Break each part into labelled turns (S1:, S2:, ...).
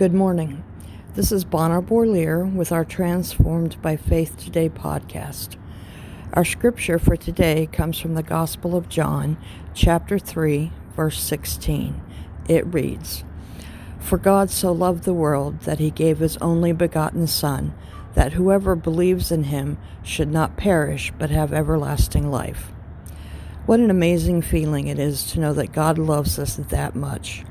S1: Good morning. This is Bona Bourlier with our Transformed by Faith Today podcast. Our scripture for today comes from the Gospel of John, chapter 3, verse 16. It reads For God so loved the world that he gave his only begotten Son, that whoever believes in him should not perish but have everlasting life. What an amazing feeling it is to know that God loves us that much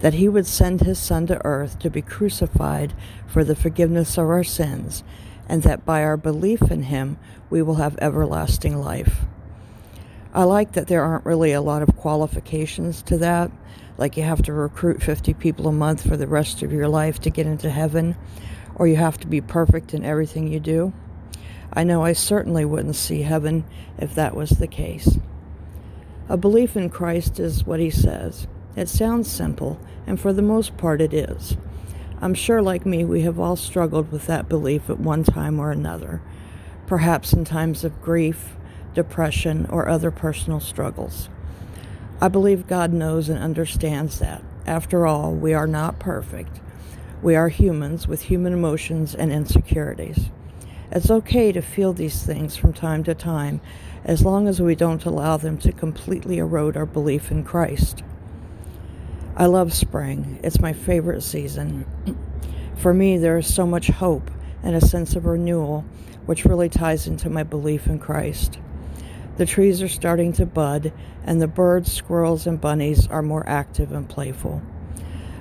S1: that he would send his Son to earth to be crucified for the forgiveness of our sins, and that by our belief in him we will have everlasting life. I like that there aren't really a lot of qualifications to that, like you have to recruit 50 people a month for the rest of your life to get into heaven, or you have to be perfect in everything you do. I know I certainly wouldn't see heaven if that was the case. A belief in Christ is what he says. It sounds simple, and for the most part it is. I'm sure, like me, we have all struggled with that belief at one time or another, perhaps in times of grief, depression, or other personal struggles. I believe God knows and understands that. After all, we are not perfect. We are humans with human emotions and insecurities. It's okay to feel these things from time to time as long as we don't allow them to completely erode our belief in Christ. I love spring. It's my favorite season. For me, there is so much hope and a sense of renewal, which really ties into my belief in Christ. The trees are starting to bud, and the birds, squirrels, and bunnies are more active and playful.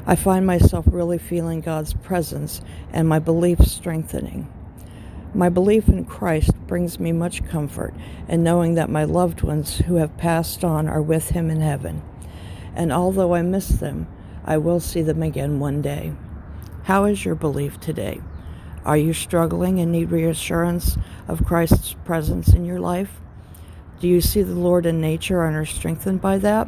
S1: I find myself really feeling God's presence and my belief strengthening. My belief in Christ brings me much comfort in knowing that my loved ones who have passed on are with Him in heaven and although I miss them, I will see them again one day. How is your belief today? Are you struggling and need reassurance of Christ's presence in your life? Do you see the Lord in nature and are strengthened by that?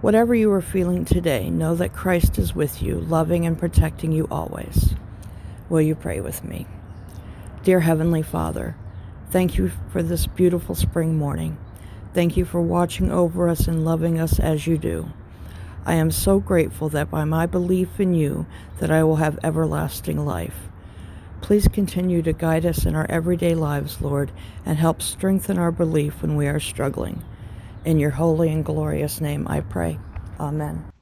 S1: Whatever you are feeling today, know that Christ is with you, loving and protecting you always. Will you pray with me? Dear Heavenly Father, thank you for this beautiful spring morning. Thank you for watching over us and loving us as you do. I am so grateful that by my belief in you that I will have everlasting life. Please continue to guide us in our everyday lives, Lord, and help strengthen our belief when we are struggling. In your holy and glorious name I pray. Amen.